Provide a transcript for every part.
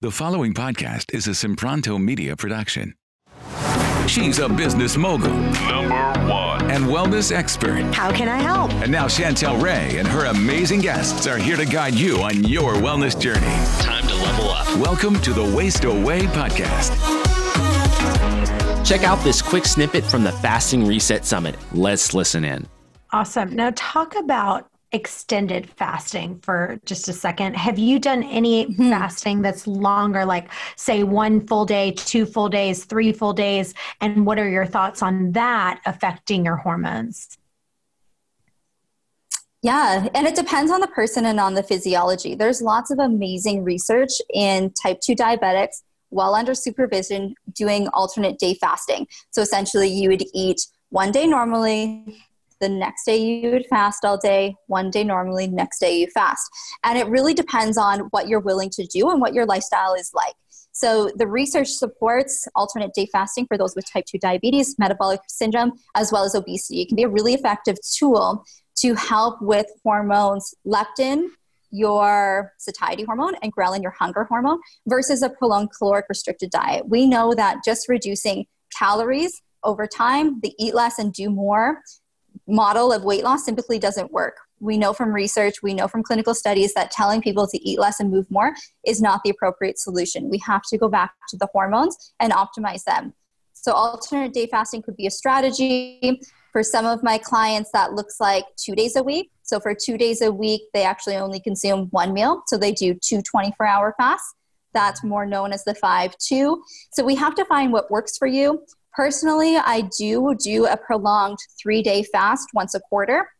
The following podcast is a Simpranto media production. She's a business mogul. Number one. And wellness expert. How can I help? And now Chantel Ray and her amazing guests are here to guide you on your wellness journey. Time to level up. Welcome to the Waist Away podcast. Check out this quick snippet from the Fasting Reset Summit. Let's listen in. Awesome. Now, talk about extended fasting for just a second. Have you done any mm-hmm. fasting that's longer, like say one full day, two full days, three full days? And what are your thoughts on that affecting your hormones? Yeah, and it depends on the person and on the physiology. There's lots of amazing research in type 2 diabetics while under supervision doing alternate day fasting. So essentially, you would eat one day normally, the next day you would fast all day, one day normally, next day you fast. And it really depends on what you're willing to do and what your lifestyle is like. So the research supports alternate day fasting for those with type 2 diabetes, metabolic syndrome, as well as obesity. It can be a really effective tool to help with hormones leptin, your satiety hormone, and ghrelin, your hunger hormone, versus a prolonged caloric restricted diet. We know that just reducing calories over time, the eat less and do more model of weight loss simply doesn't work. We know from research, we know from clinical studies that telling people to eat less and move more is not the appropriate solution. We have to go back to the hormones and optimize them. So, alternate day fasting could be a strategy. For some of my clients, that looks like two days a week. So, for two days a week, they actually only consume one meal. So, they do two 24 hour fasts. That's more known as the 5 2. So, we have to find what works for you. Personally, I do do a prolonged three day fast once a quarter.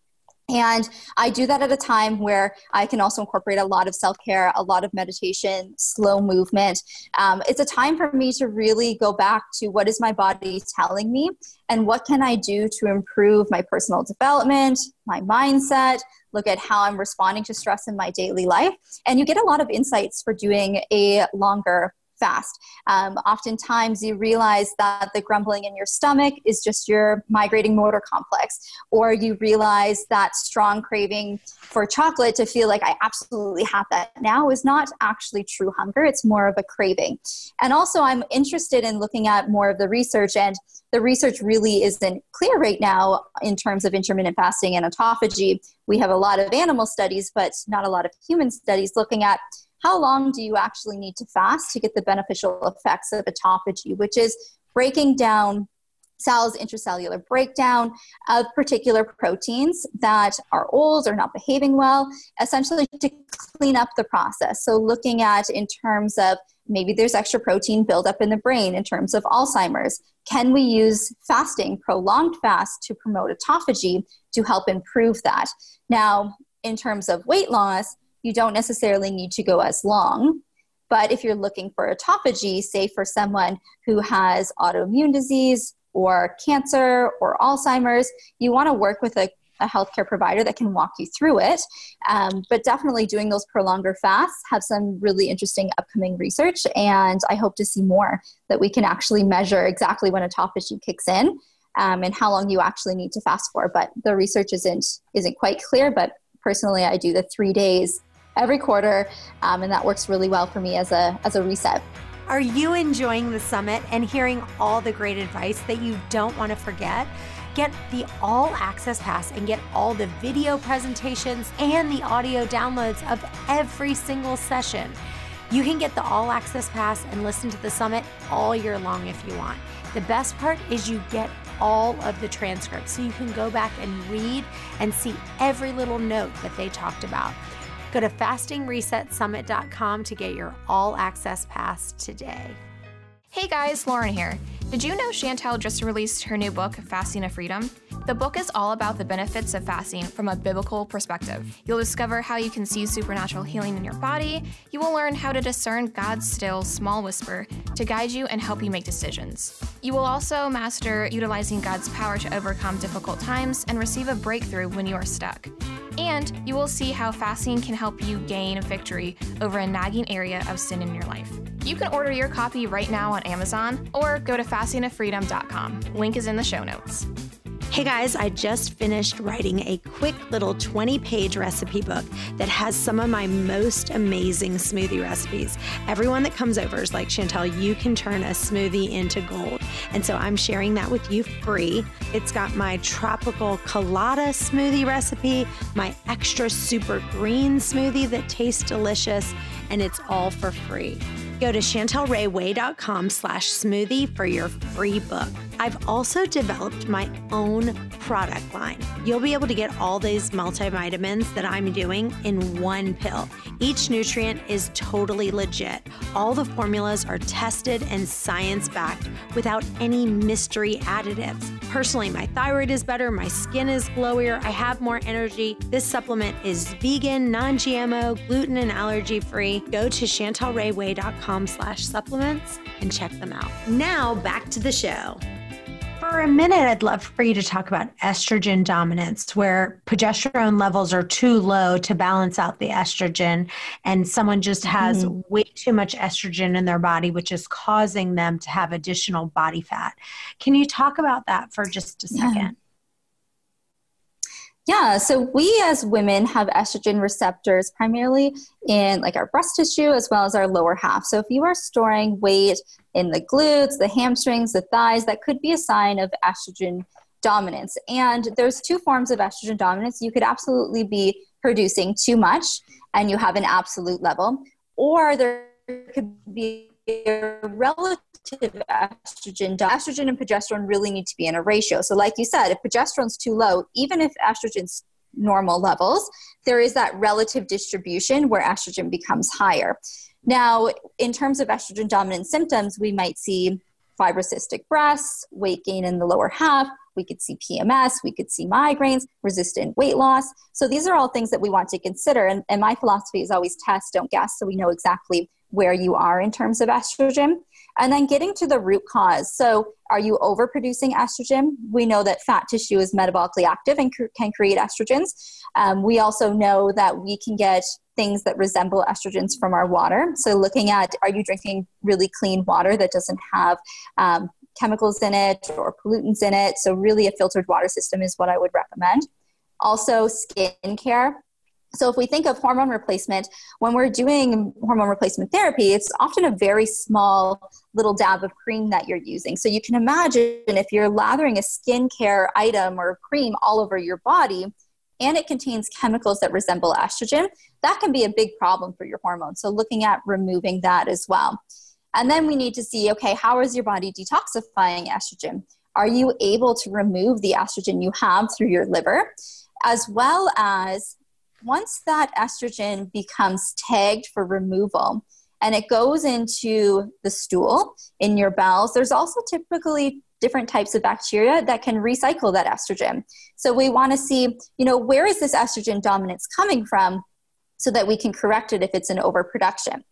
And I do that at a time where I can also incorporate a lot of self care, a lot of meditation, slow movement. Um, it's a time for me to really go back to what is my body telling me and what can I do to improve my personal development, my mindset, look at how I'm responding to stress in my daily life. And you get a lot of insights for doing a longer fast. Um, oftentimes, you realize that the grumbling in your stomach is just your migrating motor complex, or you realize that strong craving for chocolate to feel like I absolutely have that now is not actually true hunger, it's more of a craving. And also, I'm interested in looking at more of the research, and the research really isn't clear right now in terms of intermittent fasting and autophagy. We have a lot of animal studies, but not a lot of human studies looking at how long do you actually need to fast to get the beneficial effects of autophagy, which is breaking down cells intracellular breakdown of particular proteins that are old or not behaving well, essentially to clean up the process. So, looking at in terms of maybe there's extra protein buildup in the brain in terms of Alzheimer's. Can we use fasting, prolonged fast, to promote autophagy to help improve that? Now, in terms of weight loss, you don't necessarily need to go as long. But if you're looking for autophagy, say for someone who has autoimmune disease or cancer or Alzheimer's, you want to work with a, a healthcare provider that can walk you through it. Um, but definitely doing those prolonger fasts have some really interesting upcoming research, and I hope to see more that we can actually measure exactly when autophagy kicks in. Um, and how long you actually need to fast for, but the research isn't isn't quite clear. But personally, I do the three days every quarter, um, and that works really well for me as a as a reset. Are you enjoying the summit and hearing all the great advice that you don't want to forget? Get the all access pass and get all the video presentations and the audio downloads of every single session. You can get the all access pass and listen to the summit all year long if you want. The best part is you get all of the transcripts so you can go back and read and see every little note that they talked about. Go to fastingresetsummit.com to get your all access pass today. Hey guys, Lauren here. Did you know Chantel just released her new book, Fasting of Freedom? The book is all about the benefits of fasting from a biblical perspective. You'll discover how you can see supernatural healing in your body. You will learn how to discern God's still, small whisper to guide you and help you make decisions. You will also master utilizing God's power to overcome difficult times and receive a breakthrough when you are stuck and you will see how fasting can help you gain a victory over a nagging area of sin in your life. You can order your copy right now on Amazon or go to fastingoffreedom.com. Link is in the show notes. Hey guys, I just finished writing a quick little 20 page recipe book that has some of my most amazing smoothie recipes. Everyone that comes over is like, Chantel, you can turn a smoothie into gold. And so I'm sharing that with you free. It's got my tropical colada smoothie recipe, my extra super green smoothie that tastes delicious, and it's all for free. Go to chantelrayway.com slash smoothie for your free book. I've also developed my own product line. You'll be able to get all these multivitamins that I'm doing in one pill. Each nutrient is totally legit. All the formulas are tested and science backed without any mystery additives. Personally, my thyroid is better, my skin is glowier, I have more energy. This supplement is vegan, non-GMO, gluten and allergy free. Go to chantelrayway.com slash supplements and check them out. Now back to the show. For a minute, I'd love for you to talk about estrogen dominance, where progesterone levels are too low to balance out the estrogen, and someone just has mm. way too much estrogen in their body, which is causing them to have additional body fat. Can you talk about that for just a second? Yeah. Yeah, so we as women have estrogen receptors primarily in like our breast tissue as well as our lower half. So if you are storing weight in the glutes, the hamstrings, the thighs, that could be a sign of estrogen dominance. And there's two forms of estrogen dominance. You could absolutely be producing too much and you have an absolute level, or there could be a relative estrogen, estrogen and progesterone really need to be in a ratio. So, like you said, if progesterone's too low, even if estrogen's normal levels, there is that relative distribution where estrogen becomes higher. Now, in terms of estrogen dominant symptoms, we might see fibrocystic breasts, weight gain in the lower half, we could see PMS, we could see migraines, resistant weight loss. So these are all things that we want to consider. And, and my philosophy is always test, don't guess, so we know exactly where you are in terms of estrogen. And then getting to the root cause. So, are you overproducing estrogen? We know that fat tissue is metabolically active and can create estrogens. Um, we also know that we can get things that resemble estrogens from our water. So, looking at are you drinking really clean water that doesn't have um, chemicals in it or pollutants in it? So, really, a filtered water system is what I would recommend. Also, skin care. So, if we think of hormone replacement, when we're doing hormone replacement therapy, it's often a very small little dab of cream that you're using. So, you can imagine if you're lathering a skincare item or cream all over your body and it contains chemicals that resemble estrogen, that can be a big problem for your hormones. So, looking at removing that as well. And then we need to see okay, how is your body detoxifying estrogen? Are you able to remove the estrogen you have through your liver? As well as once that estrogen becomes tagged for removal and it goes into the stool in your bowels, there's also typically different types of bacteria that can recycle that estrogen. So we want to see, you know, where is this estrogen dominance coming from so that we can correct it if it's an overproduction.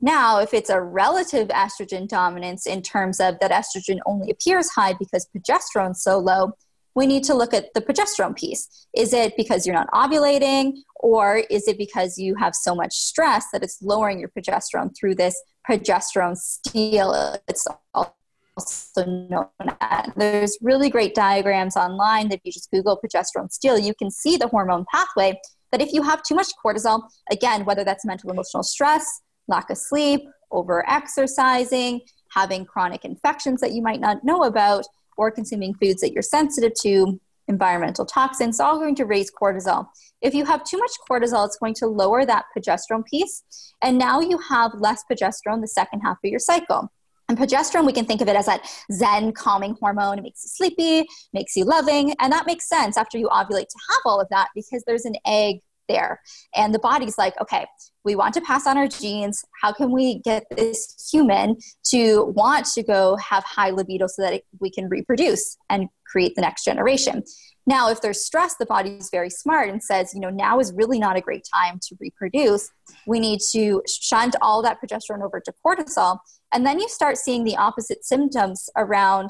Now, if it's a relative estrogen dominance in terms of that estrogen only appears high because progesterone's so low, we need to look at the progesterone piece. Is it because you're not ovulating, or is it because you have so much stress that it's lowering your progesterone through this progesterone steal? It's also known as. There's really great diagrams online that if you just Google progesterone steal, you can see the hormone pathway. That if you have too much cortisol, again, whether that's mental emotional stress, lack of sleep, over exercising, having chronic infections that you might not know about, or consuming foods that you're sensitive to, environmental toxins, all going to raise cortisol. If you have too much cortisol, it's going to lower that progesterone piece. And now you have less progesterone the second half of your cycle. And progesterone, we can think of it as that zen calming hormone. It makes you sleepy, makes you loving. And that makes sense after you ovulate to have all of that because there's an egg there. And the body's like, okay, we want to pass on our genes. How can we get this human to want to go have high libido so that it, we can reproduce and create the next generation? Now, if there's stress, the body is very smart and says, you know, now is really not a great time to reproduce. We need to shunt all that progesterone over to cortisol. And then you start seeing the opposite symptoms around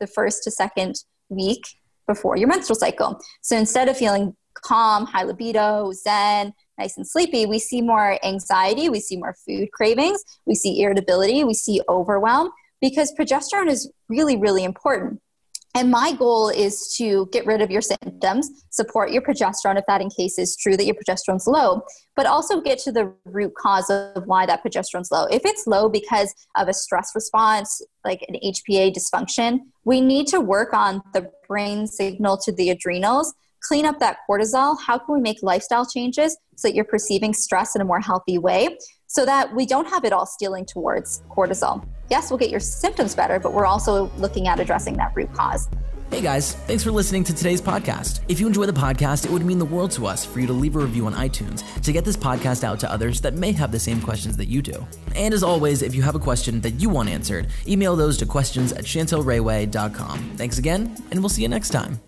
the first to second week before your menstrual cycle. So instead of feeling calm, high libido, zen, nice and sleepy, we see more anxiety, we see more food cravings, we see irritability, we see overwhelm because progesterone is really, really important. And my goal is to get rid of your symptoms, support your progesterone if that in case is true that your progesterone's low, but also get to the root cause of why that progesterone's low. If it's low because of a stress response, like an HPA dysfunction, we need to work on the brain signal to the adrenals, clean up that cortisol. How can we make lifestyle changes so that you're perceiving stress in a more healthy way so that we don't have it all stealing towards cortisol? yes, we'll get your symptoms better, but we're also looking at addressing that root cause. Hey guys, thanks for listening to today's podcast. If you enjoy the podcast, it would mean the world to us for you to leave a review on iTunes to get this podcast out to others that may have the same questions that you do. And as always, if you have a question that you want answered, email those to questions at chantelrayway.com. Thanks again, and we'll see you next time.